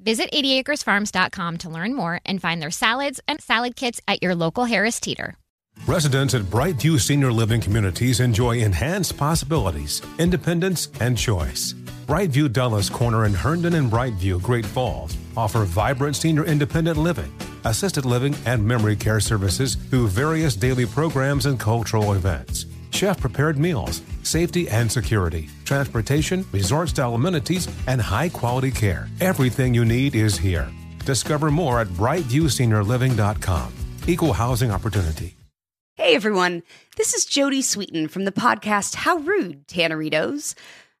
Visit 80acresfarms.com to learn more and find their salads and salad kits at your local Harris Teeter. Residents at Brightview Senior Living Communities enjoy enhanced possibilities, independence, and choice. Brightview Dulles Corner in Herndon and Brightview, Great Falls offer vibrant senior independent living, assisted living, and memory care services through various daily programs and cultural events chef prepared meals, safety and security, transportation, resort style amenities, and high quality care. Everything you need is here. Discover more at brightviewseniorliving.com. Equal housing opportunity. Hey everyone, this is Jodie Sweetin from the podcast How Rude, Tanneritos.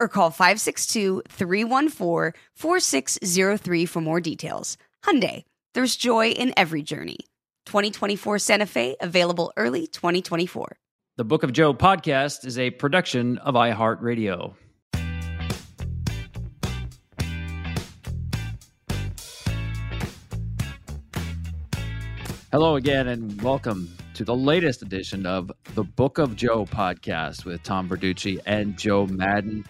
or call 562-314-4603 for more details. Hyundai, there's joy in every journey. 2024 Santa Fe, available early 2024. The Book of Joe podcast is a production of iHeartRadio. Hello again, and welcome to the latest edition of the Book of Joe podcast with Tom Verducci and Joe Maddon.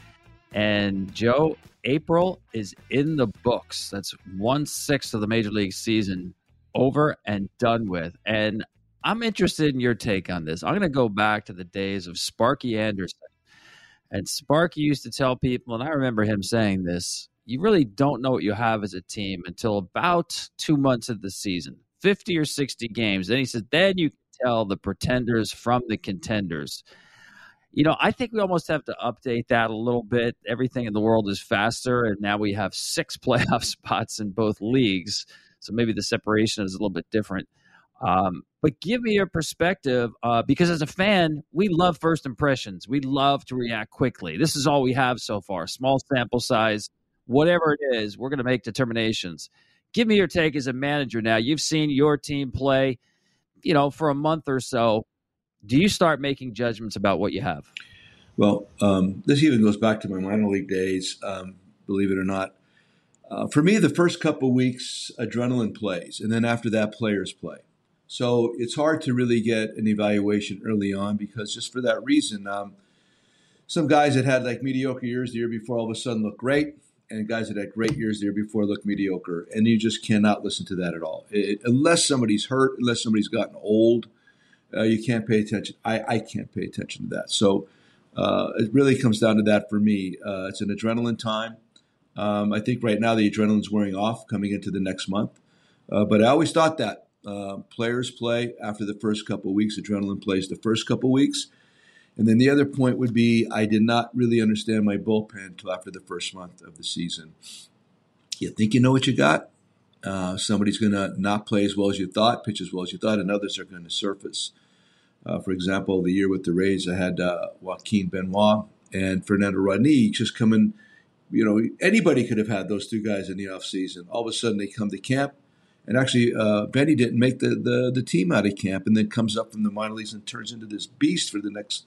And Joe, April is in the books. That's one sixth of the major league season over and done with. And I'm interested in your take on this. I'm going to go back to the days of Sparky Anderson. And Sparky used to tell people, and I remember him saying this you really don't know what you have as a team until about two months of the season 50 or 60 games. Then he said, then you can tell the pretenders from the contenders you know, I think we almost have to update that a little bit. Everything in the world is faster, and now we have six playoff spots in both leagues. So maybe the separation is a little bit different. Um, but give me your perspective uh, because as a fan, we love first impressions. We love to react quickly. This is all we have so far small sample size, whatever it is, we're going to make determinations. Give me your take as a manager now. You've seen your team play, you know, for a month or so do you start making judgments about what you have? Well, um, this even goes back to my minor league days, um, believe it or not. Uh, for me, the first couple weeks, adrenaline plays, and then after that, players play. So it's hard to really get an evaluation early on because just for that reason, um, some guys that had like mediocre years the year before all of a sudden look great, and guys that had great years the year before look mediocre, and you just cannot listen to that at all. It, unless somebody's hurt, unless somebody's gotten old, uh, you can't pay attention. I, I can't pay attention to that. So uh, it really comes down to that for me. Uh, it's an adrenaline time. Um, I think right now the adrenaline's wearing off coming into the next month. Uh, but I always thought that uh, players play after the first couple weeks. Adrenaline plays the first couple weeks. And then the other point would be I did not really understand my bullpen until after the first month of the season. You think you know what you got? Uh, somebody's going to not play as well as you thought, pitch as well as you thought, and others are going to surface. Uh, for example, the year with the Rays, I had uh, Joaquin Benoit and Fernando Rodney just coming. You know, anybody could have had those two guys in the offseason. All of a sudden, they come to camp, and actually, uh, Benny didn't make the, the, the team out of camp, and then comes up from the minor leagues and turns into this beast for the next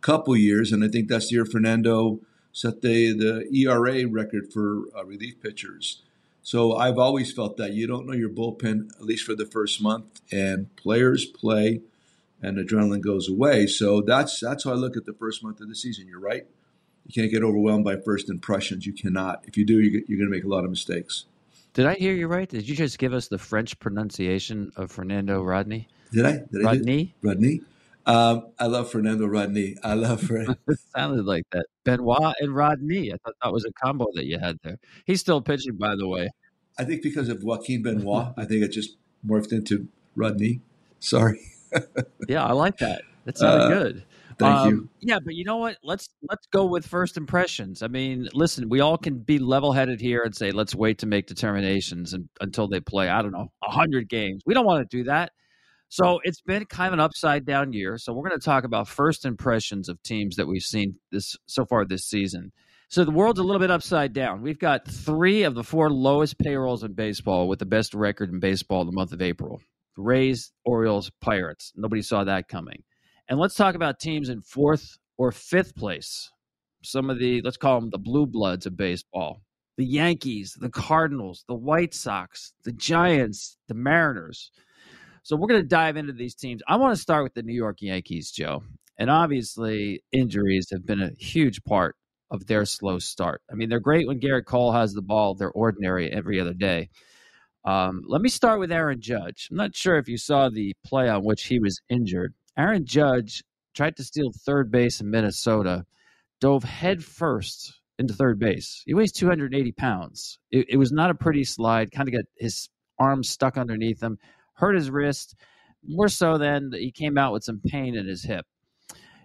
couple years. And I think that's the year Fernando set the the ERA record for uh, relief pitchers. So I've always felt that you don't know your bullpen at least for the first month, and players play and adrenaline goes away. So that's that's how I look at the first month of the season. You're right. You can't get overwhelmed by first impressions. You cannot. If you do, you're going to make a lot of mistakes. Did I hear you right? Did you just give us the French pronunciation of Fernando Rodney? Did I? Did Rodney? I Rodney? Um, I love Fernando Rodney. I love Fernando. it sounded like that. Benoit and Rodney. I thought that was a combo that you had there. He's still pitching, by the way. I think because of Joaquin Benoit, I think it just morphed into Rodney. Sorry. yeah, I like that. That sounded uh, good. Thank um, you. Yeah, but you know what? Let's let's go with first impressions. I mean, listen, we all can be level-headed here and say let's wait to make determinations and, until they play. I don't know, hundred games. We don't want to do that. So it's been kind of an upside down year. So we're going to talk about first impressions of teams that we've seen this so far this season. So the world's a little bit upside down. We've got three of the four lowest payrolls in baseball with the best record in baseball the month of April. The Rays, Orioles, Pirates. Nobody saw that coming. And let's talk about teams in fourth or fifth place. Some of the, let's call them the blue bloods of baseball. The Yankees, the Cardinals, the White Sox, the Giants, the Mariners. So we're going to dive into these teams. I want to start with the New York Yankees, Joe. And obviously, injuries have been a huge part of their slow start. I mean, they're great when Gerrit Cole has the ball, they're ordinary every other day. Um, let me start with Aaron Judge. I'm not sure if you saw the play on which he was injured. Aaron Judge tried to steal third base in Minnesota, dove headfirst into third base. He weighs 280 pounds. It, it was not a pretty slide, kind of got his arm stuck underneath him hurt his wrist. More so than he came out with some pain in his hip.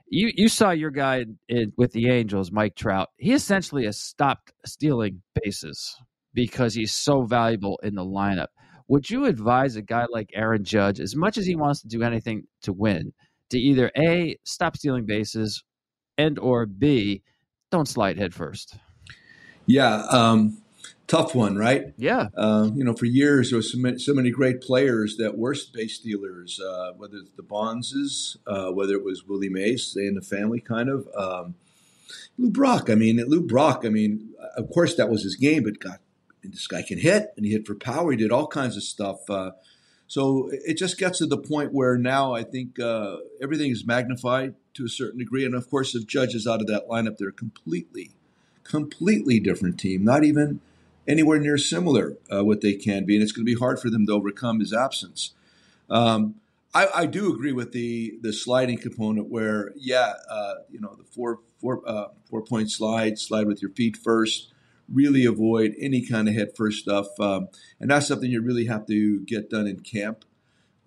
You you saw your guy in, with the Angels, Mike Trout. He essentially has stopped stealing bases because he's so valuable in the lineup. Would you advise a guy like Aaron Judge, as much as he wants to do anything to win, to either a stop stealing bases and or b don't slide head first? Yeah, um, tough one, right? Yeah. Uh, you know, for years there was so many, so many great players that were base stealers, uh, whether it's the Bonzes, uh, whether it was Willie Mays, they in the family kind of. Um, Lou Brock, I mean, Lou Brock, I mean, of course that was his game, but God, this guy can hit and he hit for power. He did all kinds of stuff. Uh, so it just gets to the point where now I think uh, everything is magnified to a certain degree. And of course, if Judge is out of that lineup, they're completely, completely different team. Not even – anywhere near similar uh, what they can be, and it's going to be hard for them to overcome his absence. Um, I, I, do agree with the the sliding component, where yeah, uh, you know the four four uh, four point slide, slide with your feet first. Really avoid any kind of head first stuff, um, and that's something you really have to get done in camp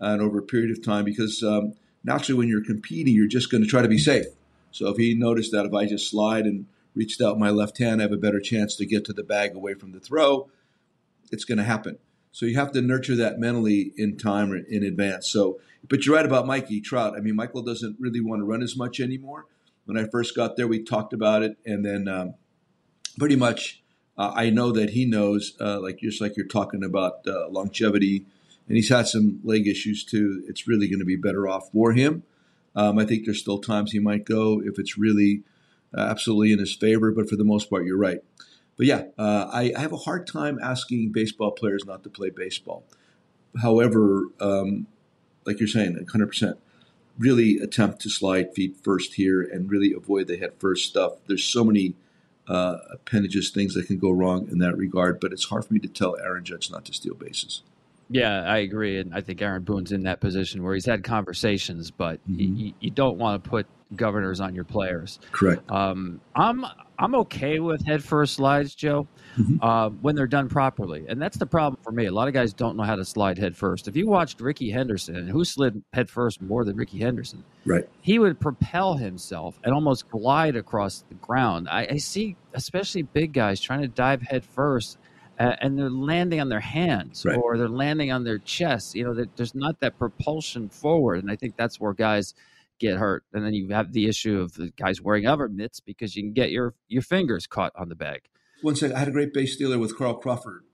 and over a period of time because um, naturally when you're competing, you're just going to try to be safe. So if he noticed that if I just slide and reached out my left hand, I have a better chance to get to the bag away from the throw. It's going to happen. So you have to nurture that mentally in time or in advance. So, but you're right about Mikey Trout. I mean, Michael doesn't really want to run as much anymore. When I first got there, we talked about it, and then um, pretty much uh, I know that he knows, uh, like just like you're talking about uh, longevity, and he's had some leg issues too. It's really going to be better off for him. Um, I think there's still times he might go if it's really absolutely in his favor, but for the most part, you're right. But yeah, uh, I, I, have a hard time asking baseball players not to play baseball. However, um, like you're saying, 100%, really attempt to slide feet first here and really avoid the head first stuff. There's so many uh, appendages, things that can go wrong in that regard, but it's hard for me to tell Aaron Judge not to steal bases. Yeah, I agree, and I think Aaron Boone's in that position where he's had conversations, but mm-hmm. you, you, don't want to put governors on your players. Correct. Um, I'm I'm okay with head first slides, Joe, mm-hmm. uh, when they're done properly, and that's the problem for me. A lot of guys don't know how to slide head first. If you watched Rickey Henderson, who slid head first more than Rickey Henderson, right? He would propel himself and almost glide across the ground. I, I see, especially big guys trying to dive head first uh, and they're landing on their hands right. or they're landing on their chest. You know, there's not that propulsion forward, and I think that's where guys get hurt. And then you have the issue of the guys wearing other mitts because you can get your your fingers caught on the bag. One second, I had a great base stealer with Carl Crawford,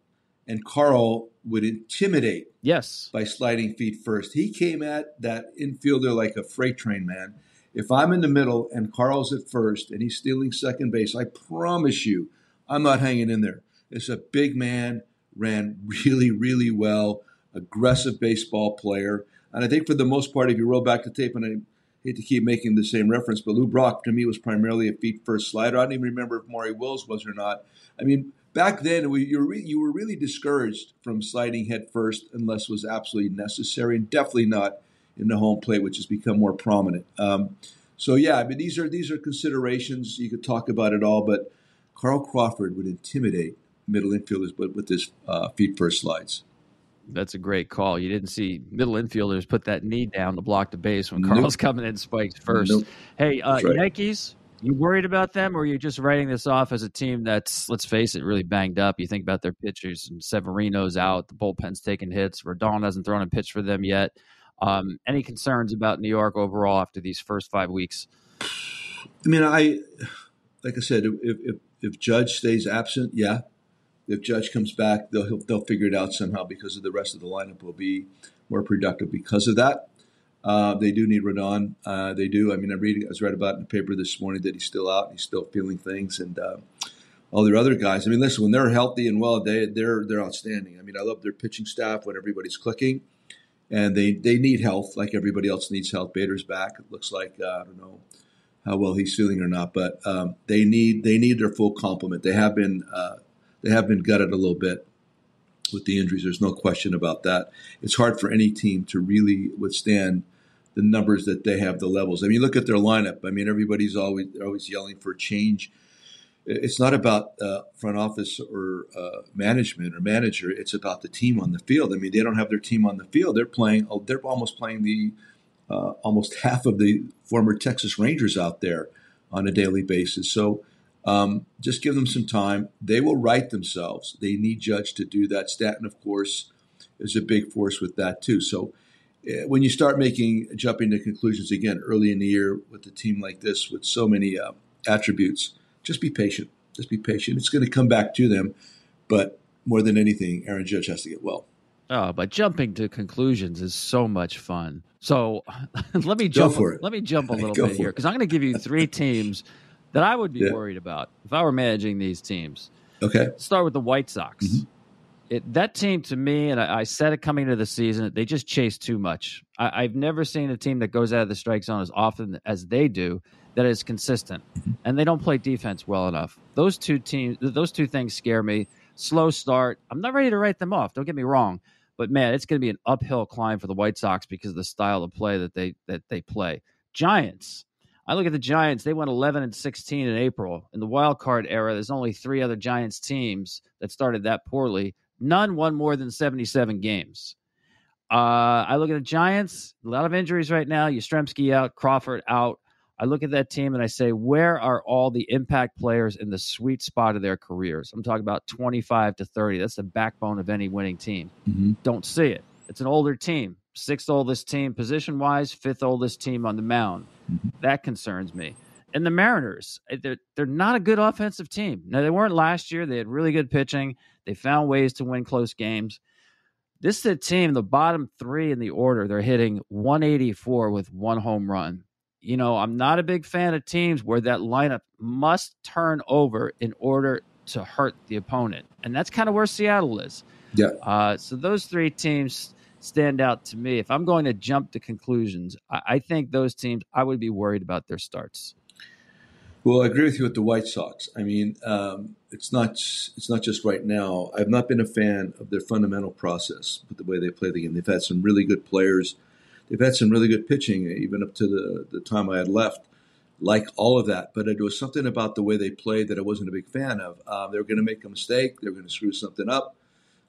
and Carl would intimidate. Yes, by sliding feet first. He came at that infielder like a freight train, man. If I'm in the middle and Carl's at first and he's stealing second base, I promise you, I'm not hanging in there. It's a big man, ran really, really well, aggressive baseball player. And I think for the most part, if you roll back the tape, and I hate to keep making the same reference, but Lou Brock to me was primarily a feet first slider. I don't even remember if Maury Wills was or not. I mean, back then we, you, were re- you were really discouraged from sliding head first unless it was absolutely necessary, and definitely not in the home plate, which has become more prominent. Um, so yeah, I mean these are these are considerations. You could talk about it all, but Carl Crawford would intimidate middle infielders, but with his uh, feet first slides. That's a great call. You didn't see middle infielders put that knee down to block the base when Carl's nope. coming in spikes first. Nope. Hey, uh, right. Yankees, you worried about them, or are you just writing this off as a team that's, let's face it, really banged up? You think about their pitchers, and Severino's out, the bullpen's taking hits, Rodon hasn't thrown a pitch for them yet. Um, any concerns about New York overall after these first five weeks? I mean, I like I said, if if, if Judge stays absent, yeah, if Judge comes back, they'll they'll figure it out somehow because of the rest of the lineup will be more productive because of that. Uh, they do need Rodon. Uh, they do. I mean, I read. I was read about in the paper this morning that he's still out. He's still feeling things, and uh, all their other guys. I mean, listen, when they're healthy and well, they they're they're outstanding. I mean, I love their pitching staff when everybody's clicking, and they they need health like everybody else needs health. Bader's back. It looks like uh, I don't know how well he's feeling or not, but um, they need they need their full complement. They have been uh, they have been gutted a little bit with the injuries. There's no question about that. It's hard for any team to really withstand the numbers that they have, the levels. I mean, look at their lineup. I mean, everybody's always always yelling for change. It's not about uh, front office or uh, management or manager. It's about the team on the field. I mean, they don't have their team on the field. They're playing. Oh, they're almost playing the uh, almost half of the former Texas Rangers out there on a daily basis. So um, just give them some time. They will right themselves. They need Judge to do that. Stanton, of course, is a big force with that too. So uh, when you start making jumping to conclusions again early in the year with a team like this with so many uh, attributes, just be patient. Just be patient. It's going to come back to them, but more than anything, Aaron Judge has to get well. Oh, but jumping to conclusions is so much fun. So let me jump. Let me jump a little bit here because I'm going to give you three teams that I would be yeah. worried about if I were managing these teams. Okay. Start with the White Sox. Mm-hmm. It, that team to me, and I, I, said it coming into the season, they just chase too much. I, have never seen a team that goes out of the strike zone as often as they do that is consistent, mm-hmm. and they don't play defense well enough. Those two teams, those two things scare me. Slow start. I'm not ready to write them off. Don't get me wrong, but man, it's going to be an uphill climb for the White Sox because of the style of play that they that they play. Giants. I look at the Giants, they went 11 and 16 in April. In the wild card era, there's only three other Giants teams that started that poorly. None won more than 77 games. Uh, I look at the Giants, a lot of injuries right now. Yastrzemski out, Crawford out. I look at that team and I say, where are all the impact players in the sweet spot of their careers? I'm talking about 25 to 30. That's the backbone of any winning team. Mm-hmm. Don't see it. It's an older team, sixth oldest team position wise, fifth oldest team on the mound. Mm-hmm. That concerns me. And the Mariners, eh, they're, they're not a good offensive team. Now, they weren't last year. They had really good pitching. They found ways to win close games. This is a team, the bottom three in the order, they're hitting 184 with one home run. You know, I'm not a big fan of teams where that lineup must turn over in order to hurt the opponent. And that's kind of where Seattle is. Yeah. Uh, so those three teams stand out to me. If I'm going to jump to conclusions, I, I think those teams, I would be worried about their starts. Well, I agree with you with the White Sox. I mean, um, it's not it's not just right now. I've not been a fan of their fundamental process with the way they play the game. They've had some really good players. They've had some really good pitching, even up to the, the time I had left. Like all of that, but it was something about the way they played that I wasn't a big fan of. Uh, they were going to make a mistake. They were going to screw something up.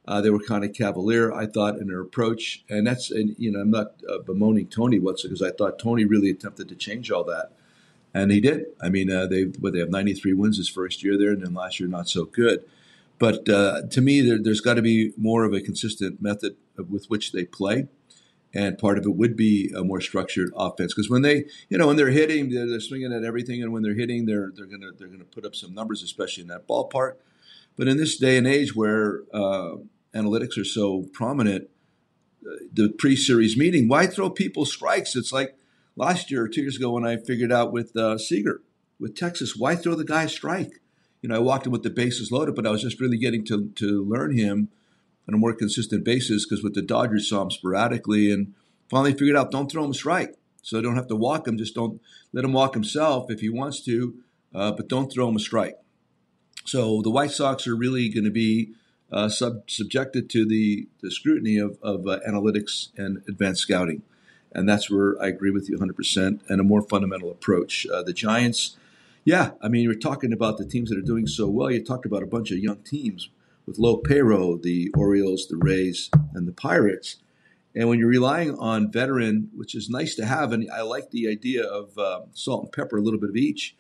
Uh, they were kind of cavalier, I thought, in their approach, and that's and you know I'm not uh, bemoaning Tony whatsoever because I thought Tony really attempted to change all that, and he did. I mean, uh, they well, they have 93 wins his first year there, and then last year not so good. But uh, to me, there, has got to be more of a consistent method with which they play, and part of it would be a more structured offense. Because when they, you know, when they're hitting, they're, they're swinging at everything, and when they're hitting, they're they're gonna they're gonna put up some numbers, especially in that ballpark. But in this day and age where uh, analytics are so prominent, the pre-series meeting, why throw people strikes? It's like last year or two years ago when I figured out with uh, Seager with Texas, why throw the guy a strike? You know, I walked him with the bases loaded, but I was just really getting to to learn him on a more consistent basis because with the Dodgers saw him sporadically and finally figured out don't throw him a strike. So don't have to walk him. Just don't let him walk himself if he wants to, uh, but don't throw him a strike. So the White Sox are really going to be uh, sub- subjected to the, the scrutiny of, of uh, analytics and advanced scouting. And that's where I agree with you 100% and a more fundamental approach. Uh, the Giants, yeah, I mean, you're talking about the teams that are doing so well. You talked about a bunch of young teams with low payroll the Orioles, the Rays, and the Pirates. And when you're relying on veteran, which is nice to have, and I like the idea of uh, salt and pepper, a little bit of each.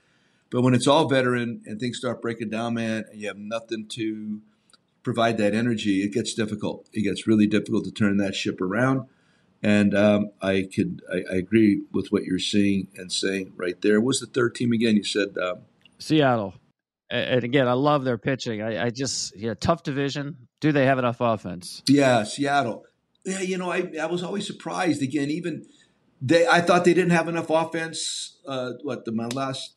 But when it's all veteran and things start breaking down, man, and you have nothing to provide that energy, it gets difficult. It gets really difficult to turn that ship around. And um, I could I, I, agree with what you're seeing and saying right there. What's the third team again? You said um, Seattle. And again, I love their pitching. I, I just yeah, tough division. Do they have enough offense? Yeah, Seattle. Yeah, you know, I I was always surprised. Again, even they, I thought they didn't have enough offense. Uh, what the my last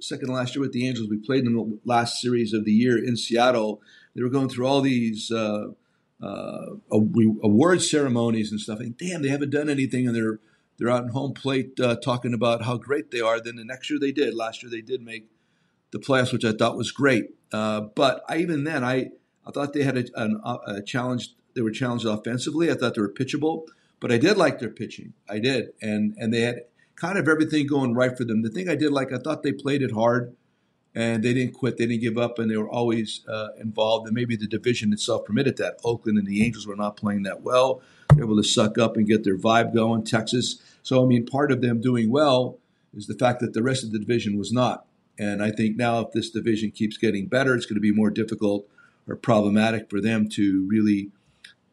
second last year with the Angels, we played in the last series of the year in Seattle. They were going through all these. Uh, uh, award ceremonies and stuff. And damn, they haven't done anything, and they're they're out in home plate uh, talking about how great they are. Then the next year they did. Last year they did make the playoffs, which I thought was great. Uh, but I, even then, I I thought they had a, an, a challenge. They were challenged offensively. I thought they were pitchable, but I did like their pitching. I did, and and they had kind of everything going right for them. The thing I did like, I thought they played it hard and they didn't quit. They didn't give up, and they were always uh, involved. And maybe the division itself permitted that. Oakland and the Angels were not playing that well. They were able to suck up and get their vibe going. Texas. So I mean, part of them doing well is the fact that the rest of the division was not. And I think now, if this division keeps getting better, it's going to be more difficult or problematic for them to really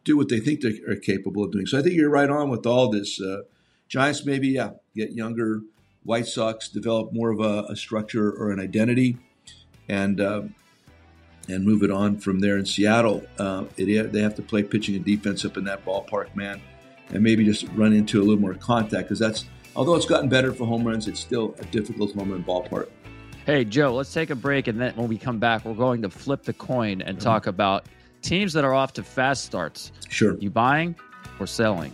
do what they think they are capable of doing. So I think you're right on with all this. Uh, Giants maybe yeah get younger White Sox develop more of a, a structure or an identity, and uh, and move it on from there in Seattle. Uh, it, they have to play pitching and defense up in that ballpark, man, and maybe just run into a little more contact because that's although it's gotten better for home runs, it's still a difficult home run ballpark. Hey Joe, let's take a break, and then when we come back, we're going to flip the coin and mm-hmm. talk about teams that are off to fast starts. Sure, you buying or selling?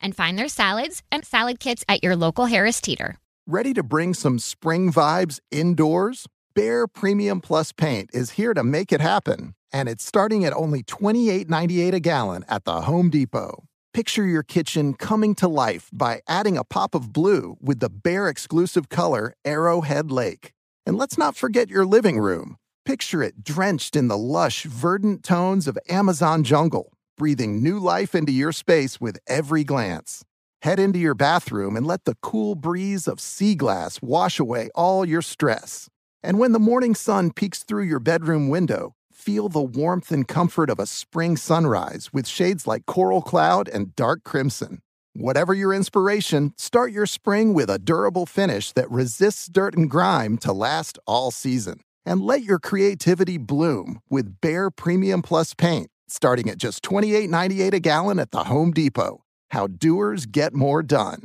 and find their salads and salad kits at your local Harris Teeter. Ready to bring some spring vibes indoors? Behr Premium Plus paint is here to make it happen, and it's starting at only $28.98 a gallon at the Home Depot. Picture your kitchen coming to life by adding a pop of blue with the Behr exclusive color Arrowhead Lake. And let's not forget your living room. Picture it drenched in the lush, verdant tones of Amazon jungle breathing new life into your space with every glance. Head into your bathroom and let the cool breeze of sea glass wash away all your stress. And when the morning sun peeks through your bedroom window, feel the warmth and comfort of a spring sunrise with shades like coral cloud and dark crimson. Whatever your inspiration, start your spring with a durable finish that resists dirt and grime to last all season. And let your creativity bloom with Behr Premium Plus paint starting at just $28.98 a gallon at the Home Depot. how doers get more done.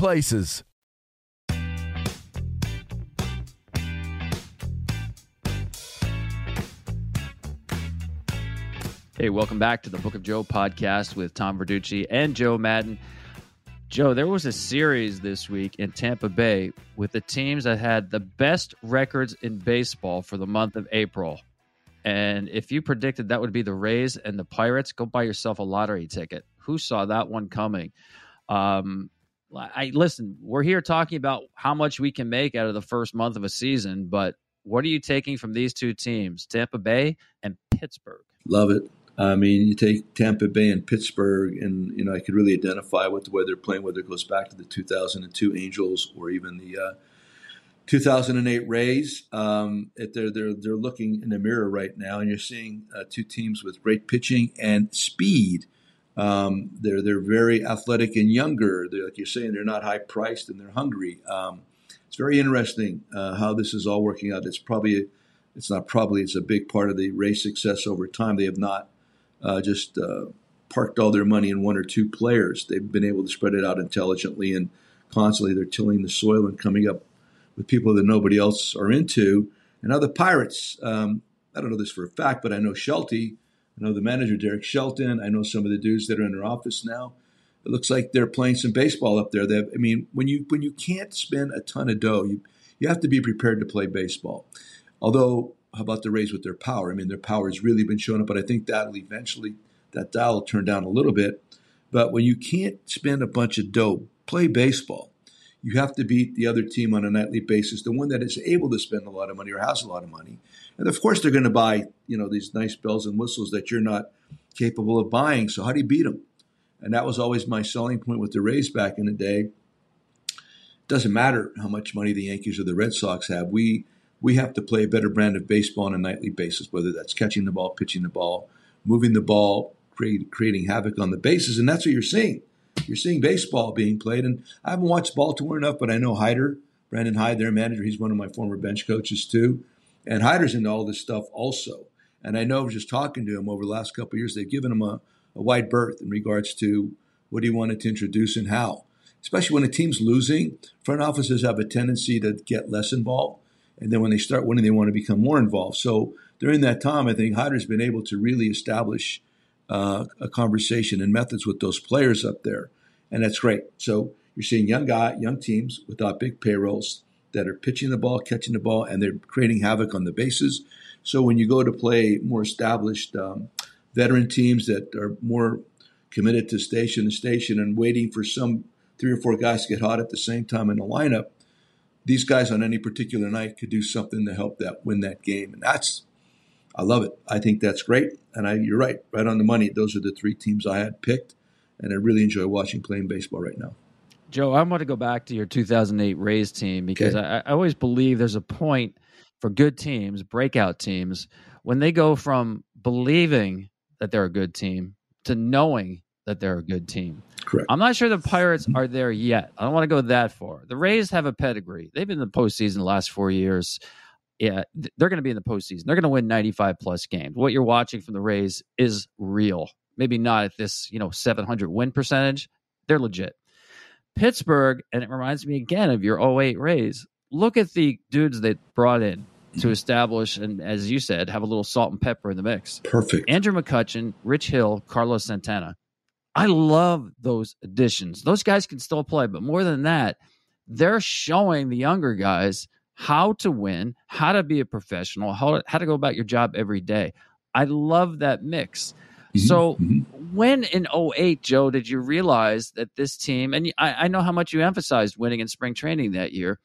places. Hey, welcome back to the Book of Joe podcast with Tom Verducci and Joe Maddon. Joe, there was a series this week in Tampa Bay with the teams that had the best records in baseball for the month of April. And if you predicted that would be the Rays and the Pirates, go buy yourself a lottery ticket. Who saw that one coming? Um, I listen, we're here talking about how much we can make out of the first month of a season, but what are you taking from these two teams, Tampa Bay and Pittsburgh? Love it. I mean, you take Tampa Bay and Pittsburgh, and you know I could really identify with the way they're playing, whether it goes back to the 2002 Angels or even the uh, 2008 Rays. Um, they're they're they're looking in the mirror right now, and you're seeing uh, two teams with great pitching and speed. Um, they're they're very athletic and younger. They're, like you're saying, they're not high priced and they're hungry. Um, it's very interesting uh, how this is all working out. It's probably it's not probably it's a big part of the Rays success over time. They have not uh, just uh, parked all their money in one or two players. They've been able to spread it out intelligently and constantly they're tilling the soil and coming up with people that nobody else are into. And now the Pirates, um, I don't know this for a fact, but I know Shelty I know the manager, Derek Shelton. I know some of the dudes that are in their office now. It looks like they're playing some baseball up there. They I mean, when you when you can't spend a ton of dough, you you have to be prepared to play baseball. Although, how about the Rays with their power? I mean, their power has really been shown up, but I think that'll eventually that dial will turn down a little bit. But when you can't spend a bunch of dough, play baseball. You have to beat the other team on a nightly basis, the one that is able to spend a lot of money or has a lot of money. And of course, they're going to buy, you know, these nice bells and whistles that you're not capable of buying. So how do you beat them? And that was always my selling point with the Rays back in the day. It doesn't matter how much money the Yankees or the Red Sox have. We we have to play a better brand of baseball on a nightly basis, whether that's catching the ball, pitching the ball, moving the ball, create, creating havoc on the bases, and that's what you're seeing. You're seeing baseball being played, and I haven't watched Baltimore enough, but I know Hyder, Brandon Hyde, their manager. He's one of my former bench coaches too. And Hyder's into all this stuff also. And I know just talking to him over the last couple years, they've given him a, a wide berth in regards to what he wanted to introduce and how. Especially when a team's losing, front offices have a tendency to get less involved. And then when they start winning, they want to become more involved. So during that time, I think Hyder's been able to really establish uh, a conversation and methods with those players up there. And that's great. So you're seeing young guy, young teams without big payrolls that are pitching the ball, catching the ball, and they're creating havoc on the bases. So when you go to play more established um, veteran teams that are more committed to station to station and waiting for some three or four guys to get hot at the same time in the lineup, these guys on any particular night could do something to help that win that game, and that's I love it. I think that's great, and I, you're right, right on the money. Those are the three teams I had picked, and I really enjoy watching playing baseball right now. Joe, I want to go back to your 2008 Rays team because okay. I, I always believe there's a point for good teams, breakout teams, when they go from believing that they're a good team to knowing that they're a good team. Correct. I'm not sure the Pirates are there yet. I don't want to go that far. The Rays have a pedigree. They've been in the postseason the last four years. Yeah, they're going to be in the postseason. They're going to win 95 plus games. What you're watching from the Rays is real. Maybe not at this, you know, 700 win percentage. They're legit. Pittsburgh, and it reminds me again of your 08 Rays. Look at the dudes they brought in to mm-hmm. establish and, as you said, have a little salt and pepper in the mix. Perfect. Andrew McCutchen, Rich Hill, Carlos Santana. I love those additions. Those guys can still play, but more than that, they're showing the younger guys how to win, how to be a professional, how, how to go about your job every day. I love that mix. Mm-hmm. So, mm-hmm. when in 08, Joe, did you realize that this team, and I, I know how much you emphasized winning in spring training that year,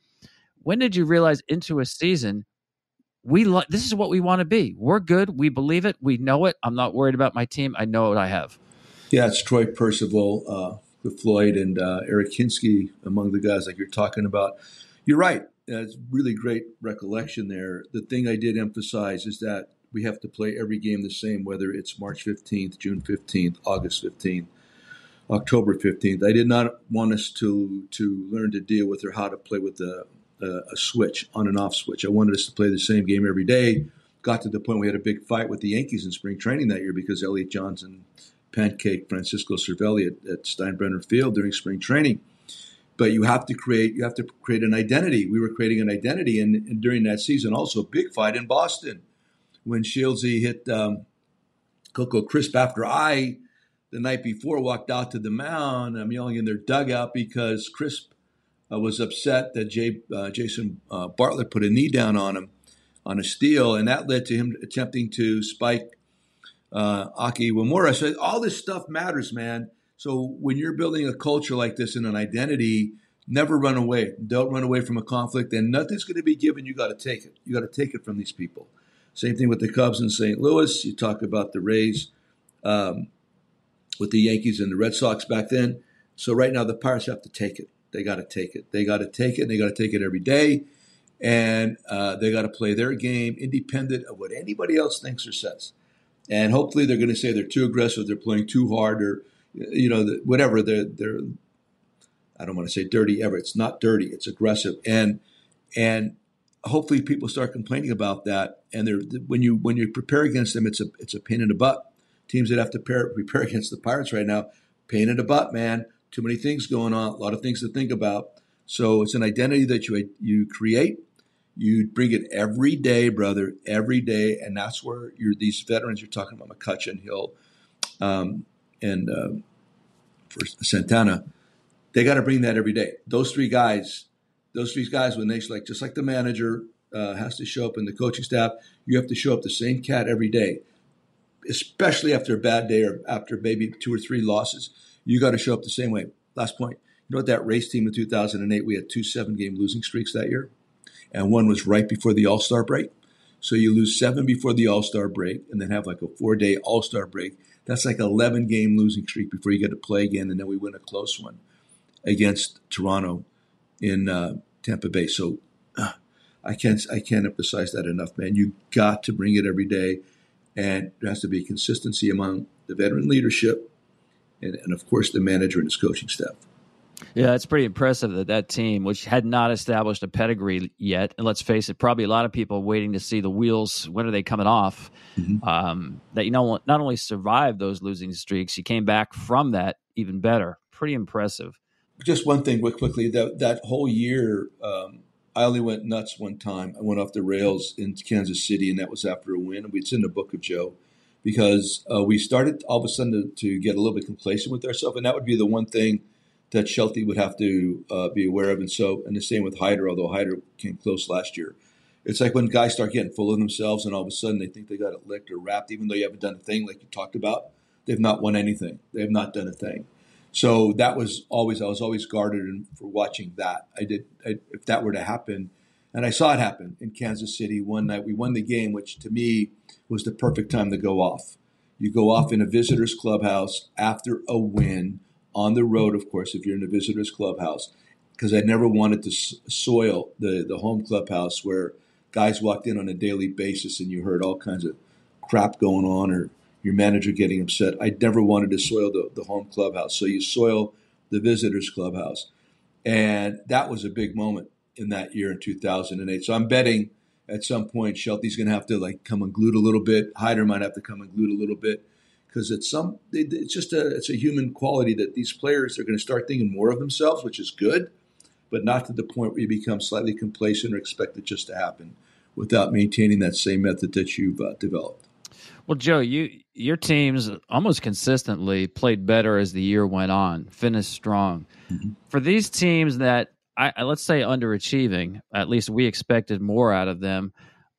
when did you realize into a season we lo- this is what we want to be. We're good. We believe it. We know it. I'm not worried about my team. I know what I have. Yeah, it's Troy Percival, uh, Floyd, and uh, Eric Hinske among the guys like you're talking about. You're right. It's really great recollection there. The thing I did emphasize is that we have to play every game the same, whether it's March 15th, June 15th, August 15th, October 15th. I did not want us to to learn to deal with or how to play with the a, a switch, on and off switch. I wanted us to play the same game every day. Got to the point we had a big fight with the Yankees in spring training that year because Elliot Johnson pancake Francisco Cervelli at, at Steinbrenner Field during spring training. But you have to create you have to create an identity. We were creating an identity, and, and during that season, also big fight in Boston when Shieldsy hit um, Coco Crisp after I the night before walked out to the mound. I'm yelling in their dugout because Crisp uh, was upset that Jay, uh, Jason uh, Bartlett put a knee down on him on a steal, and that led to him attempting to spike uh, Aki Iwamura. So all this stuff matters, man. So when you're building a culture like this and an identity, never run away. Don't run away from a conflict, and nothing's going to be given. You got to take it. You got to take it from these people. Same thing with the Cubs in St. Louis. You talk about the Rays um, with the Yankees and the Red Sox back then. So right now the Pirates have to take it. They got to take it. They got to take it. And they got to take it every day, and uh, they got to play their game independent of what anybody else thinks or says. And hopefully, they're going to say they're too aggressive, they're playing too hard, or you know, whatever. They're they're. I don't want to say dirty ever. It's not dirty. It's aggressive, and and hopefully people start complaining about that. And they're when you when you prepare against them, it's a it's a pain in the butt. Teams that have to prepare, prepare against the Pirates right now, pain in the butt, man too many things going on, a lot of things to think about. So it's an identity that you you create. You bring it every day, brother, every day, and that's where you're these veterans you're talking about, McCutchen, Hill, um, and uh, for Santana. They got to bring that every day. Those three guys, those three guys, when they like just like the manager uh, has to show up and the coaching staff, you have to show up the same cat every day, especially after a bad day or after maybe two or three losses you got to show up the same way. Last point. You know what? That Rays team in 2008, we had two seven game losing streaks that year, and one was right before the All Star break. So you lose seven before the All Star break, and then have like a four day All Star break. That's like 11 game losing streak before you get to play again, and then we win a close one against Toronto in uh, Tampa Bay. So uh, I can't I can't emphasize that enough, man. You got to bring it every day, and there has to be consistency among the veteran leadership and, and of course the manager and his coaching staff. Yeah, it's pretty impressive that that team, which had not established a pedigree yet, and let's face it, probably a lot of people waiting to see the wheels. When are they coming off? Mm-hmm. Um, that you know, not only survived those losing streaks, you came back from that even better. Pretty impressive. Just one thing, quickly. That that whole year, um, I only went nuts one time. I went off the rails in Kansas City, and that was after a win. We it's in the book of Joe because uh, we started all of a sudden to, to, get a little bit complacent with ourselves, and that would be the one thing that Shelty would have to uh, be aware of. And so, and the same with Hyder, although Hyder came close last year. It's like when guys start getting full of themselves, and all of a sudden they think they got it licked or wrapped, even though you haven't done a thing like you talked about. They've not won anything. They have not done a thing. So that was always I was always guarded for watching that. I did I, if that were to happen, and I saw it happen in Kansas City one night. We won the game, which to me was the perfect time to go off. You go off in a visitor's clubhouse after a win on the road, of course, if you're in a visitor's clubhouse, because I never wanted to soil the, the home clubhouse where guys walked in on a daily basis and you heard all kinds of crap going on or your manager getting upset. I never wanted to soil the, the home clubhouse. So you soil the visitors clubhouse. And that was a big moment in that year in 2008. So I'm betting at some point Shelty's going to have to like come unglued a little bit. Hyder might have to come unglued a little bit because it's some it's just a it's a human quality that these players are going to start thinking more of themselves, which is good, but not to the point where you become slightly complacent or expect it just to happen. without maintaining that same method that you've uh, developed. Well, Joe, you your teams almost consistently played better as the year went on, finished strong. Mm-hmm. For these teams that I, let's say underachieving, at least we expected more out of them.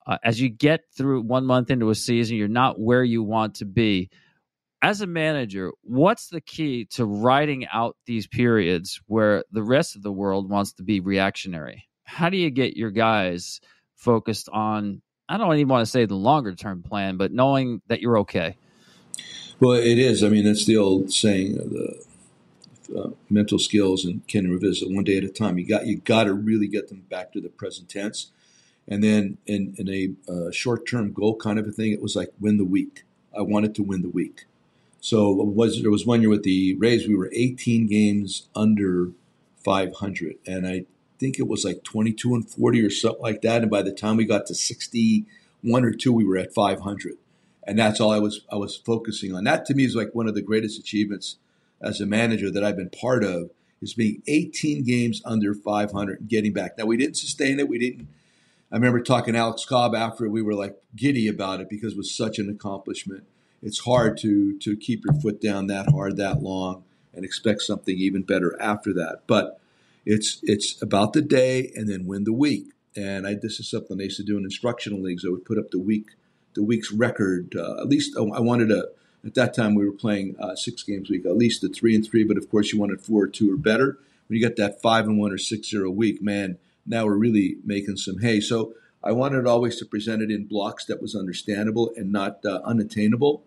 Uh, as you get through one month into a season, you're not where you want to be. As a manager, what's the key to riding out these periods where the rest of the world wants to be reactionary? How do you get your guys focused on I don't even want to say the longer term plan, but knowing that you're okay. Well, it is. I mean, that's the old saying: the uh, mental skills and can revisit one day at a time. You got you got to really get them back to the present tense, and then in in a uh, short term goal kind of a thing, it was like win the week. I wanted to win the week. So was there was one year with the Rays, we were 18 games under 500, and I think it was like 22 and 40 or something like that. And by the time we got to 61 or two, we were at 500. And that's all I was I was focusing on. That to me is like one of the greatest achievements as a manager that I've been part of is being 18 games under 500 and getting back. Now we didn't sustain it. We didn't. I remember talking to Alex Cobb after we were like giddy about it because it was such an accomplishment. It's hard to to keep your foot down that hard that long and expect something even better after that. But it's it's about the day and then win the week. And I, this is something I used to do in instructional leagues. I would put up the week the week's record. Uh, at least I wanted to. At that time, we were playing uh, six games a week, at least the three and three. But of course, you wanted four or two or better. When you got that five and one or six zero week, man, now we're really making some hay. So I wanted always to present it in blocks that was understandable and not uh, unattainable.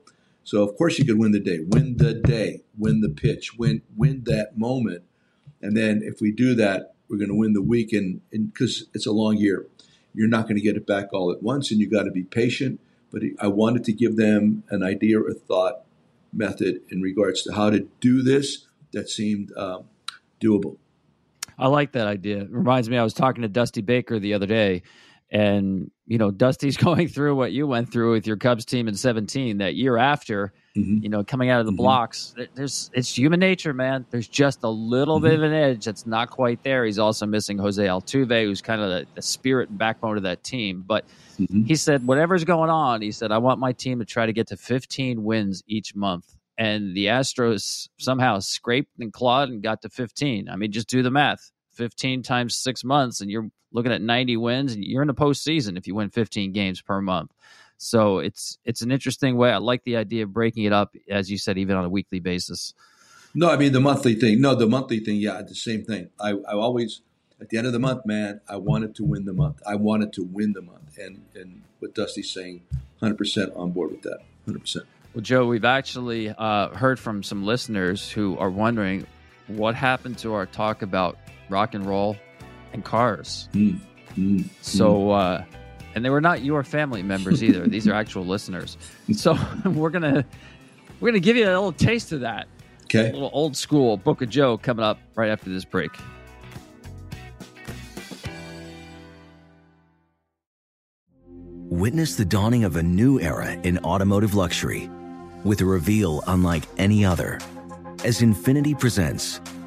So of course you could win the day, win the day, win the pitch, win win that moment. And then if we do that, we're going to win the week. And because it's a long year, you're not going to get it back all at once, and you got to be patient. But I wanted to give them an idea or thought method in regards to how to do this that seemed um, doable. I like that idea. It reminds me, I was talking to Dusty Baker the other day, and you know, Dusty's going through what you went through with your Cubs team in 17 that year after Mm-hmm. You know, coming out of the mm-hmm. blocks, there's it's human nature, man. There's just a little mm-hmm. bit of an edge that's not quite there. He's also missing Jose Altuve, who's kind of the, the spirit and backbone of that team. But mm-hmm. he said, whatever's going on, he said, I want my team to try to get to 15 wins each month. And the Astros somehow scraped and clawed and got to 15. I mean, just do the math. 15 times six months, and you're looking at 90 wins, and you're in the postseason if you win 15 games per month. So it's it's an interesting way. I like the idea of breaking it up, as you said, even on a weekly basis. No, I mean the monthly thing. No, the monthly thing. Yeah, the same thing. I, I always at the end of the month, man, I wanted to win the month. I wanted to win the month, and and what Dusty's saying, hundred percent on board with that. Hundred percent. Well, Joe, we've actually uh, heard from some listeners who are wondering what happened to our talk about rock and roll and cars. Mm, mm, so. Uh, and they were not your family members either. These are actual listeners. So we're gonna we're gonna give you a little taste of that. Okay. A little old school Book of Joe coming up right after this break. Witness the dawning of a new era in automotive luxury with a reveal unlike any other as Infiniti presents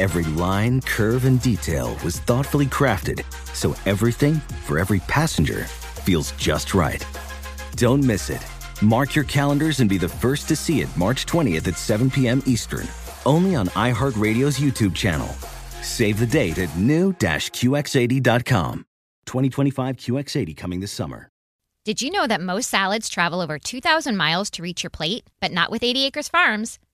Every line, curve, and detail was thoughtfully crafted so everything for every passenger feels just right. Don't miss it. Mark your calendars and be the first to see it March 20th at 7 p.m. Eastern, only on iHeartRadio's YouTube channel. Save the date at new-QX80.com. 2025 QX80 coming this summer. Did you know that most salads travel over 2,000 miles to reach your plate, but not with 80 Acres Farms?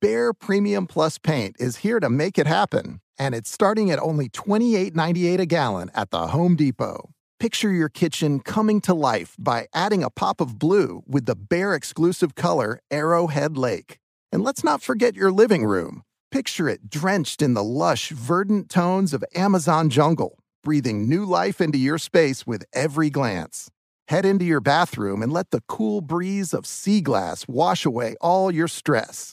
Behr Premium Plus paint is here to make it happen, and it's starting at only $28.98 a gallon at the Home Depot. Picture your kitchen coming to life by adding a pop of blue with the Behr exclusive color Arrowhead Lake. And let's not forget your living room. Picture it drenched in the lush, verdant tones of Amazon jungle breathing new life into your space with every glance. Head into your bathroom and let the cool breeze of sea glass wash away all your stress.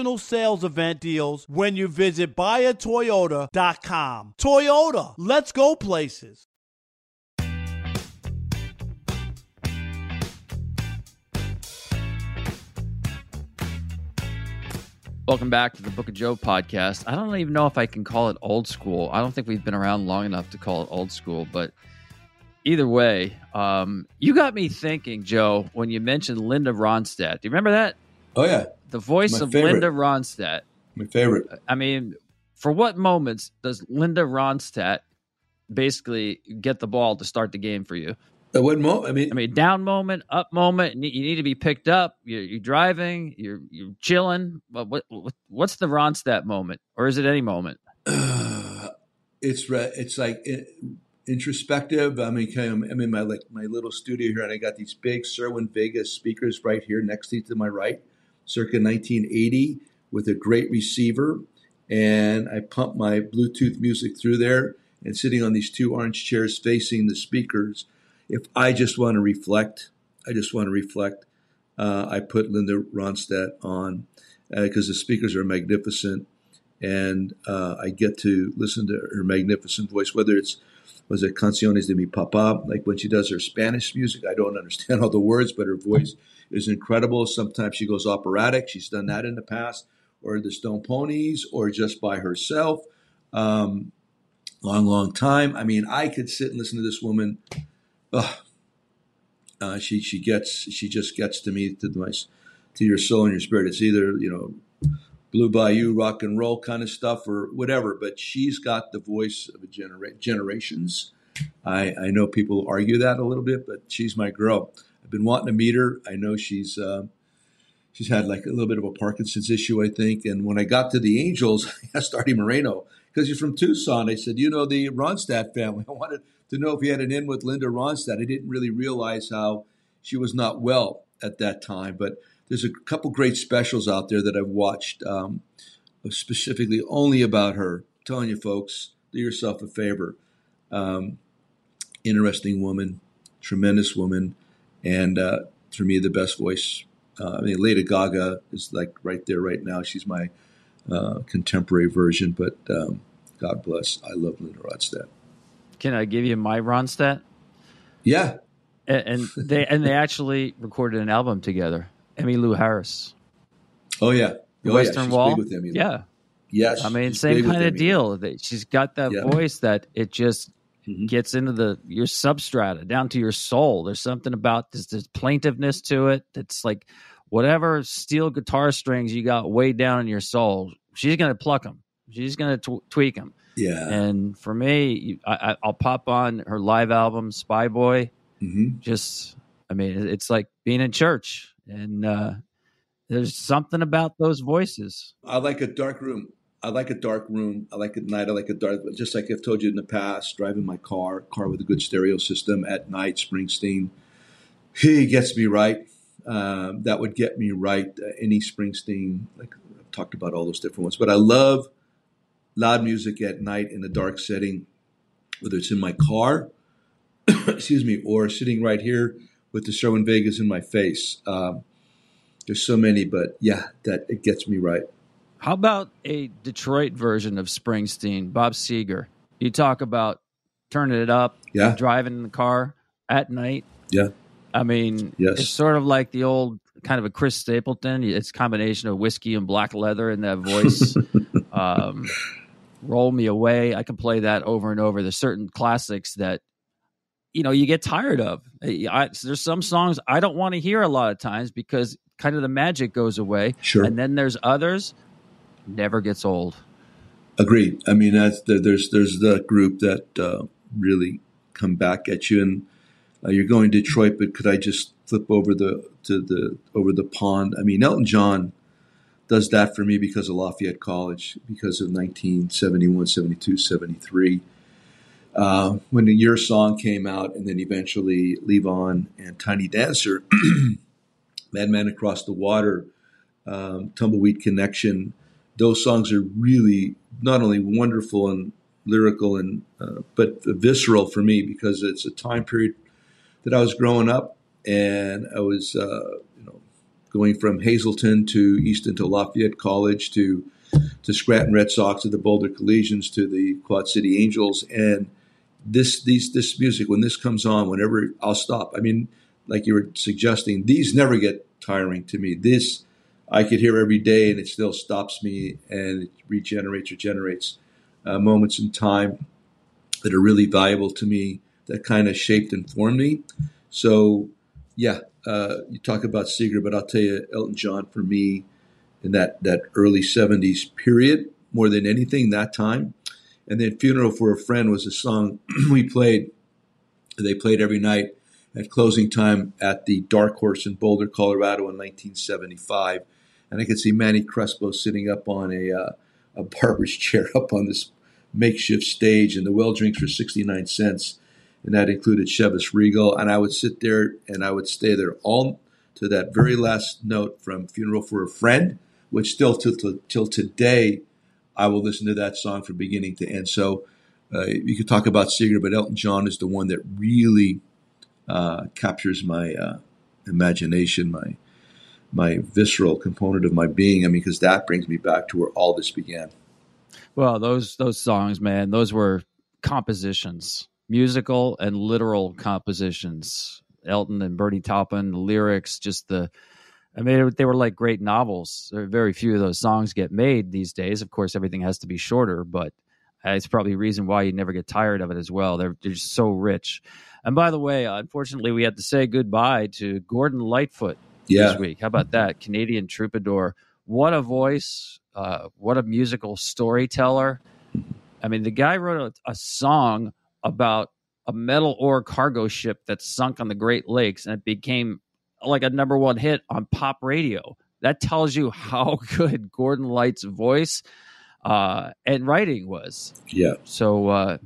sales event deals when you visit buyatoyota.com. Toyota, let's go places. Welcome back to the Book of Joe podcast. I don't even know if I can call it old school. I don't think we've been around long enough to call it old school, but either way, um, you got me thinking, Joe, when you mentioned Linda Ronstadt. Do you remember that? Oh, yeah the voice My of favorite. Linda Ronstadt. My favorite. I mean, for what moments does Linda Ronstadt basically get the ball to start the game for you? At what moment? I mean, I mean, down moment, up moment. You need to be picked up. You're, you're driving. You're you're chilling. What, what what's the Ronstadt moment, or is it any moment? Uh, it's it's like introspective. I mean, I'm in my like my little studio here, and I got these big Cerwin Vegas speakers right here next to to my right circa 1980 with a great receiver. And I pump my Bluetooth music through there and sitting on these two orange chairs facing the speakers. If I just want to reflect, I just want to reflect. Uh, I put Linda Ronstadt on because uh, the speakers are magnificent, and uh, I get to listen to her magnificent voice. Whether it's was it Canciones de mi Papa, like when she does her Spanish music, I don't understand all the words, but her voice is incredible. Sometimes she goes operatic. She's done that in the past, or the Stone Poneys, or just by herself. Um, long, long time. I mean, I could sit and listen to this woman. Uh, she she gets she just gets to me to my to your soul and your spirit. It's either you know Blue Bayou rock and roll kind of stuff or whatever, but she's got the voice of a genera- generations. I, I know people argue that a little bit, but she's my girl I've been wanting to meet her. I know she's uh, she's had like a little bit of a Parkinson's issue, I think. And when I got to the Angels, I asked Artie Moreno because he's from Tucson. I said, "You know the Ronstadt family." I wanted to know if he had an in with Linda Ronstadt. I didn't really realize how she was not well at that time, but there's a couple great specials out there that I've watched um, specifically only about her. I'm telling you, folks, do yourself a favor. Um, interesting woman, tremendous woman and uh, for me, the best voice. Uh, I mean, Lady Gaga is like right there right now. She's my uh, contemporary version, but um, God bless. I love Linda Ronstadt. Can I give you my Ronstadt? Yeah. And, and they and they actually recorded an album together. Emmylou Harris. Oh yeah, oh, Western yeah. Wall. yeah. Yes. I mean, same kind of deal. She's got that yeah. voice that it just mm-hmm. gets into the your substrata down to your soul. There's something about this, this plaintiveness to it that's like whatever steel guitar strings you got way down in your soul. She's gonna pluck them. She's gonna tw- tweak them. Yeah. And for me, I, will pop on her live album, Spy Boy. Mm-hmm. Just, I mean, it's like being in church, and uh, there's something about those voices. I like a dark room. I like a dark room. I like at night. I like a dark. Just like I've told you in the past, driving my car, car with a good stereo system at night. Springsteen, he gets me right. Um, that would get me right. Uh, any Springsteen, like I've talked about all those different ones, but I love loud music at night in a dark setting, whether it's in my car, excuse me, or sitting right here with the Cerwin Vegas in my face. Um, there's so many, but yeah, that it gets me right. How about a Detroit version of Springsteen, Bob Seger? You talk about turning it up, yeah, driving in the car at night. Yeah, I mean, yes. it's sort of like the old kind of a Chris Stapleton. It's a combination of whiskey and black leather in that voice. um, roll me away. I can play that over and over. There's certain classics that you know you get tired of. I, there's some songs I don't want to hear a lot of times because kind of the magic goes away. Sure. And then there's others never gets old. Agreed. I mean, that's the, there's there's the group that uh, really come back at you, and uh, you're going to Detroit, but could I just flip over the to the over the pond? I mean, Elton John does that for me because of Lafayette College, because of 1971, 72, 73. Uh, when the Your Song came out, and then eventually Levon and Tiny Dancer, Madman Across the Water, um, Tumbleweed Connection, those songs are really not only wonderful and lyrical and uh, but visceral for me because it's a time period that I was growing up and I was uh, you know going from Hazleton to Easton to Lafayette College to to Scranton Red Sox to the Boulder Collegians to the Quad City Angels and this these this music when this comes on whenever I'll stop I mean like you were suggesting these never get tiring to me this I could hear every day and it still stops me and it regenerates or generates uh, moments in time that are really valuable to me that kind of shaped and formed me. So, yeah, uh, you talk about Seger, but I'll tell you, Elton John for me in that, that early 70s period, more than anything that time. And then Funeral for a Friend was a song we played, they played every night at closing time at the Dark Horse in Boulder, Colorado in 1975 and I could see Manny Crespo sitting up on a uh, a barber's chair up on this makeshift stage, and the well drinks were sixty nine cents, and that included Chivas Regal, and I would sit there and I would stay there all to that very last note from "Funeral for a Friend," which still till till today I will listen to that song from beginning to end. So. Uh, you could talk about Seger, but Elton John is the one that really uh, captures my uh, imagination, my my visceral component of my being. I mean, because that brings me back to where all this began. Well, those those songs, man, those were compositions, musical and literal compositions. Elton and Bernie Taupin, the lyrics, just the. I mean, they were like great novels. Very few of those songs get made these days. Of course, everything has to be shorter, but it's probably a reason why you never get tired of it as well. They're, they're just so rich. And by the way, unfortunately, we had to say goodbye to Gordon Lightfoot yeah. this week. How about that? Canadian troubadour. What a voice. Uh, what a musical storyteller. I mean, the guy wrote a, a song about a metal ore cargo ship that sunk on the Great Lakes and it became like a number one hit on pop radio. That tells you how good Gordon Light's voice uh, and writing was. Yeah. So, uh,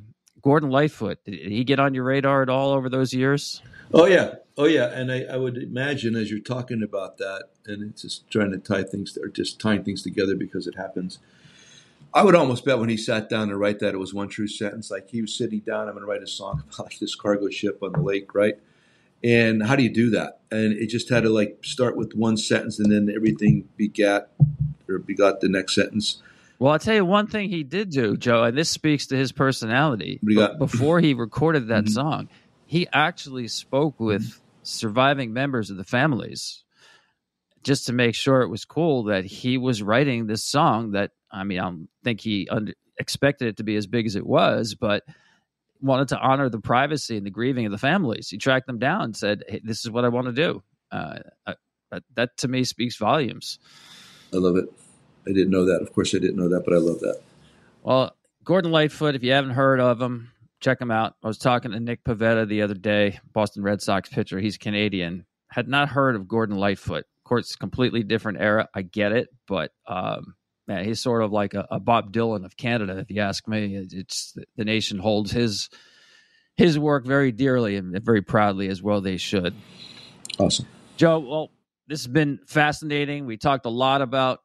Gordon Lightfoot, did he get on your radar at all over those years? Oh yeah, oh yeah, and I, I, would imagine as you're talking about that, and it's just trying to tie things or just tying things together because it happens. I would almost bet when he sat down to write that it was one true sentence. Like he was sitting down, I'm going to write a song about like this cargo ship on the lake, right? And how do you do that? And it just had to like start with one sentence, and then everything begat or begot the next sentence. Well, I'll tell you one thing he did do, Joe, and this speaks to his personality. Before he recorded that mm-hmm. song, he actually spoke with surviving members of the families just to make sure it was cool that he was writing this song that I mean I don't think he under, expected it to be as big as it was but wanted to honor the privacy and the grieving of the families. He tracked them down and said, hey, "This is what I want to do." Uh, that, that to me speaks volumes. I love it. I didn't know that. Of course, I didn't know that, but I love that. Well, Gordon Lightfoot, if you haven't heard of him, check him out. I was talking to Nick Pivetta the other day, Boston Red Sox pitcher. He's Canadian. Had not heard of Gordon Lightfoot. Of course, completely different era. I get it, but um, man, he's sort of like a, a, Bob Dylan of Canada, if you ask me. It's the nation holds his his work very dearly and very proudly as well. They should. Awesome, Joe. Well, this has been fascinating. We talked a lot about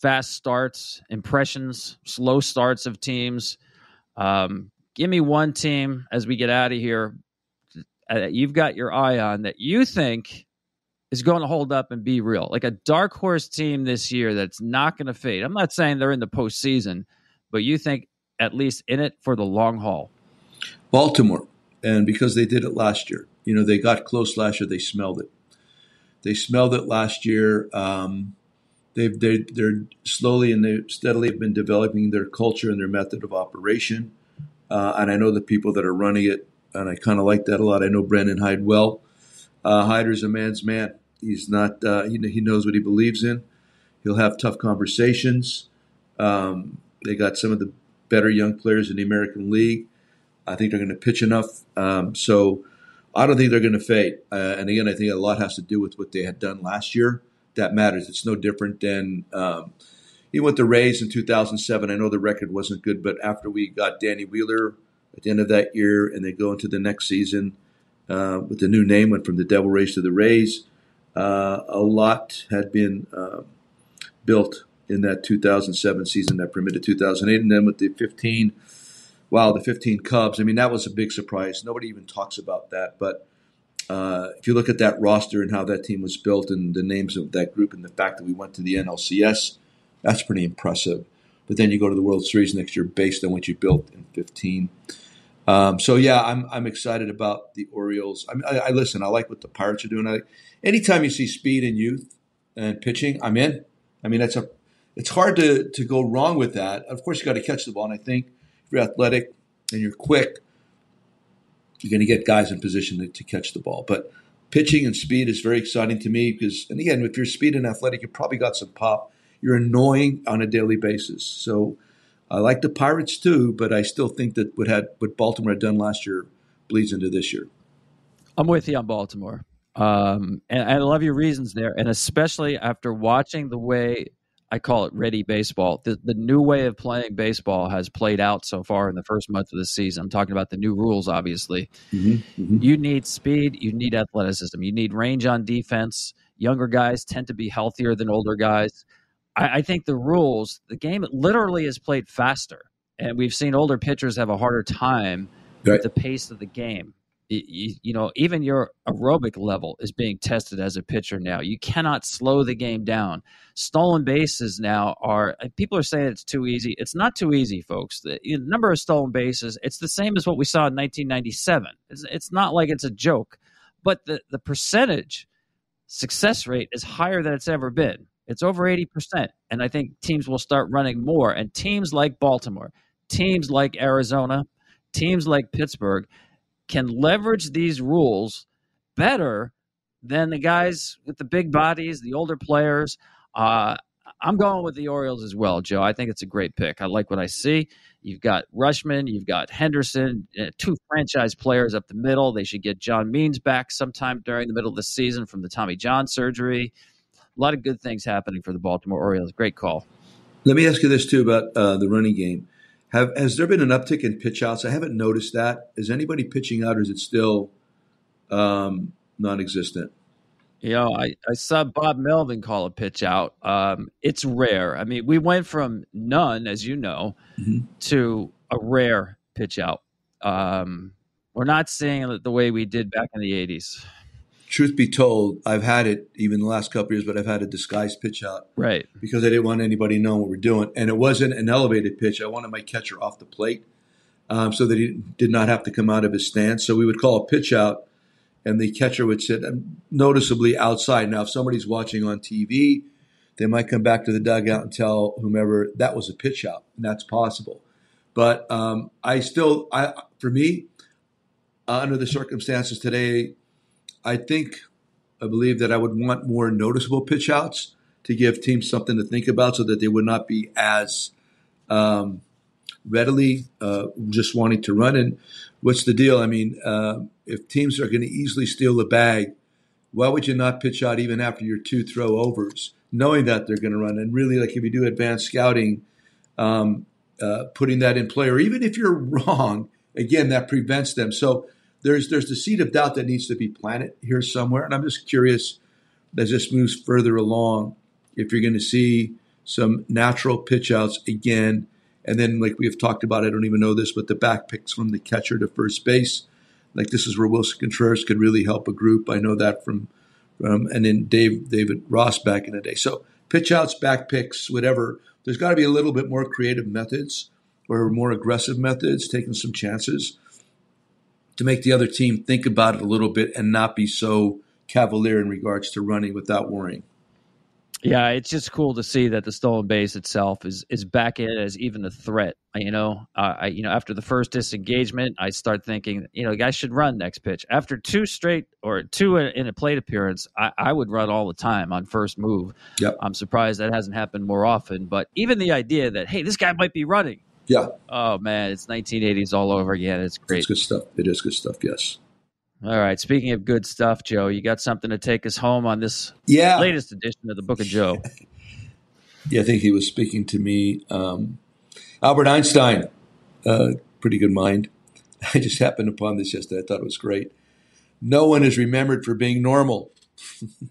fast starts, impressions, slow starts of teams. Um, give me one team as we get out of here uh, you've got your eye on that you think is going to hold up and be real, like a dark horse team this year that's not going to fade. I'm not saying they're in the postseason, but you think at least in it for the long haul. Baltimore, and because they did it last year, you know they got close last year. They smelled it. They smelled it last year. Um, they've they, they're slowly and they steadily have been developing their culture and their method of operation. Uh, and I know the people that are running it, and I kind of like that a lot. I know Brandon Hyde well. Uh, Hyder's a man's man. He's not. Uh, he, he knows what he believes in. He'll have tough conversations. Um, they got some of the better young players in the American League. I think they're going to pitch enough. Um, so I don't think they're going to fade. Uh, and again, I think a lot has to do with what they had done last year. That matters. It's no different than um, even with the Rays in 2007. I know the record wasn't good, but after we got Danny Wheeler at the end of that year, and they go into the next season uh, with the new name, went from the Devil Rays to the Rays. Uh, a lot had been uh, built in that 2007 season that permitted 2008, and then with the 15 wow, the 15 Cubs. I mean, that was a big surprise. Nobody even talks about that. But uh, if you look at that roster and how that team was built and the names of that group and the fact that we went to the NLCS, that's pretty impressive. But then you go to the World Series next year based on what you built in 15. Um, so yeah, I'm I'm excited about the Orioles. I, I, I, listen. I like what the Pirates are doing. I, anytime you see speed and youth and pitching, I'm in. I mean, that's a. It's hard to to go wrong with that. Of course, you got to catch the ball, and I think if you're athletic and you're quick, you're going to get guys in position to, to, catch the ball. But pitching and speed is very exciting to me because, and again, if you're speed and athletic, you probably got some pop. You're annoying on a daily basis. So I like the Pirates too, but I still think that what had what Baltimore had done last year bleeds into this year. I'm with you on Baltimore. Um, and I love your reasons there, and especially after watching the way I call it ready baseball. The, the new way of playing baseball has played out so far in the first month of the season. I'm talking about the new rules, obviously. Mm-hmm, mm-hmm. You need speed, you need athleticism, you need range on defense. Younger guys tend to be healthier than older guys. I, I think the rules, the game literally is played faster. And we've seen older pitchers have a harder time right. with the pace of the game you, you, know, even your aerobic level is being tested as a pitcher now. You cannot slow the game down. Stolen bases now are, uh, people are saying it's too easy. It's not too easy, folks. The, the number of stolen bases, it's the same as what we saw in 1997. It's, it's not like it's a joke, but the, the percentage success rate is higher than it's ever been. It's over 80%. And I think teams will start running more. And teams like Baltimore, teams like Arizona, teams like Pittsburgh, can leverage these rules better than the guys with the big bodies, the older players. Uh, I'm going with the Orioles as well, Joe. I think it's a great pick. I like what I see. You've got Rutschman, you've got Henderson, uh, two franchise players up the middle. They should get John Means back sometime during the middle of the season from the Tommy John surgery. A lot of good things happening for the Baltimore Orioles. Great call. Let me ask you this too about uh, the running game. Have has there been an uptick in pitch outs? I haven't noticed that. Is anybody pitching out, or is it still um, non-existent? You know, I, I saw Bob Melvin call a pitch out. Um, it's rare. I mean, we went from none, as you know, mm-hmm. to a rare pitch out. Um, we're not seeing it the way we did back in the '80s truth be told, I've had it even the last couple years, but I've had a disguised pitch out. Right. Because I didn't want anybody knowing what we're doing. And it wasn't an elevated pitch. I wanted my catcher off the plate um, so that he did not have to come out of his stance. So we would call a pitch out and the catcher would sit noticeably outside. Now, if somebody's watching on TV, they might come back to the dugout and tell whomever that was a pitch out, and that's possible. But um, I still, I for me, uh, under the circumstances today, I think, I believe that I would want more noticeable pitch outs to give teams something to think about so that they would not be as um, readily uh, just wanting to run. And what's the deal? I mean, uh, if teams are going to easily steal the bag, why would you not pitch out even after your two throw overs, knowing that they're going to run? And really, like if you do advanced scouting, um, uh, putting that in play, or even if you're wrong, again, that prevents them. So there's there's the seed of doubt that needs to be planted here somewhere. And I'm just curious as this moves further along, if you're going to see some natural pitch outs again. And then, like we have talked about, I don't even know this, but the back picks from the catcher to first base. Like this is where Willson Contreras could really help a group. I know that from, from and then Dave David Ross back in the day. So pitch outs, back picks, whatever. There's got to be a little bit more creative methods or more aggressive methods, taking some chances to make the other team think about it a little bit and not be so cavalier in regards to running without worrying. Yeah, it's just cool to see that the stolen base itself is is back in as even a threat. You know, uh, I you know after the first disengagement, I start thinking, you know, guys should run next pitch. After two straight or two in a plate appearance, I, I would run all the time on first move. Yep. I'm surprised that hasn't happened more often. But even the idea that hey, this guy might be running. Yeah. Oh man, it's 1980s all over again. It's great. It's good stuff. It is good stuff. Yes. All right. Speaking of good stuff, Joe, you got something to take us home on this yeah. latest edition of the Book of Joe. yeah, I think he was speaking to me. Um, Albert Einstein, uh, pretty good mind. I just happened upon this yesterday. I thought it was great. No one is remembered for being normal.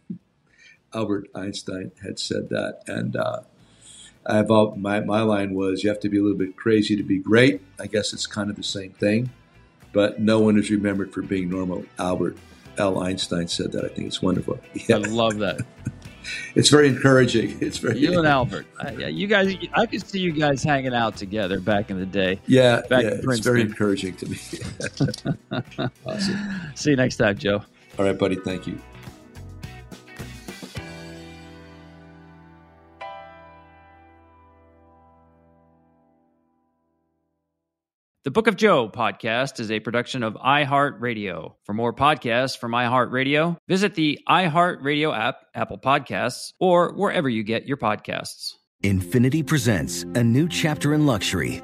Albert Einstein had said that, and uh, I've my my line was, "You have to be a little bit crazy to be great." I guess it's kind of the same thing but no one is remembered for being normal. Albert L. Einstein said that. I think it's wonderful. Yeah. I love that. it's very encouraging. It's very you and Albert. Uh, yeah, you guys. I could see you guys hanging out together back in the day. Yeah, back yeah, in it's very encouraging to me. awesome. See you next time, Joe. All right, buddy. Thank you. The Book of Joe podcast is a production of iHeartRadio. For more podcasts from iHeartRadio, visit the iHeartRadio app, Apple Podcasts, or wherever you get your podcasts. Infiniti presents a new chapter in luxury,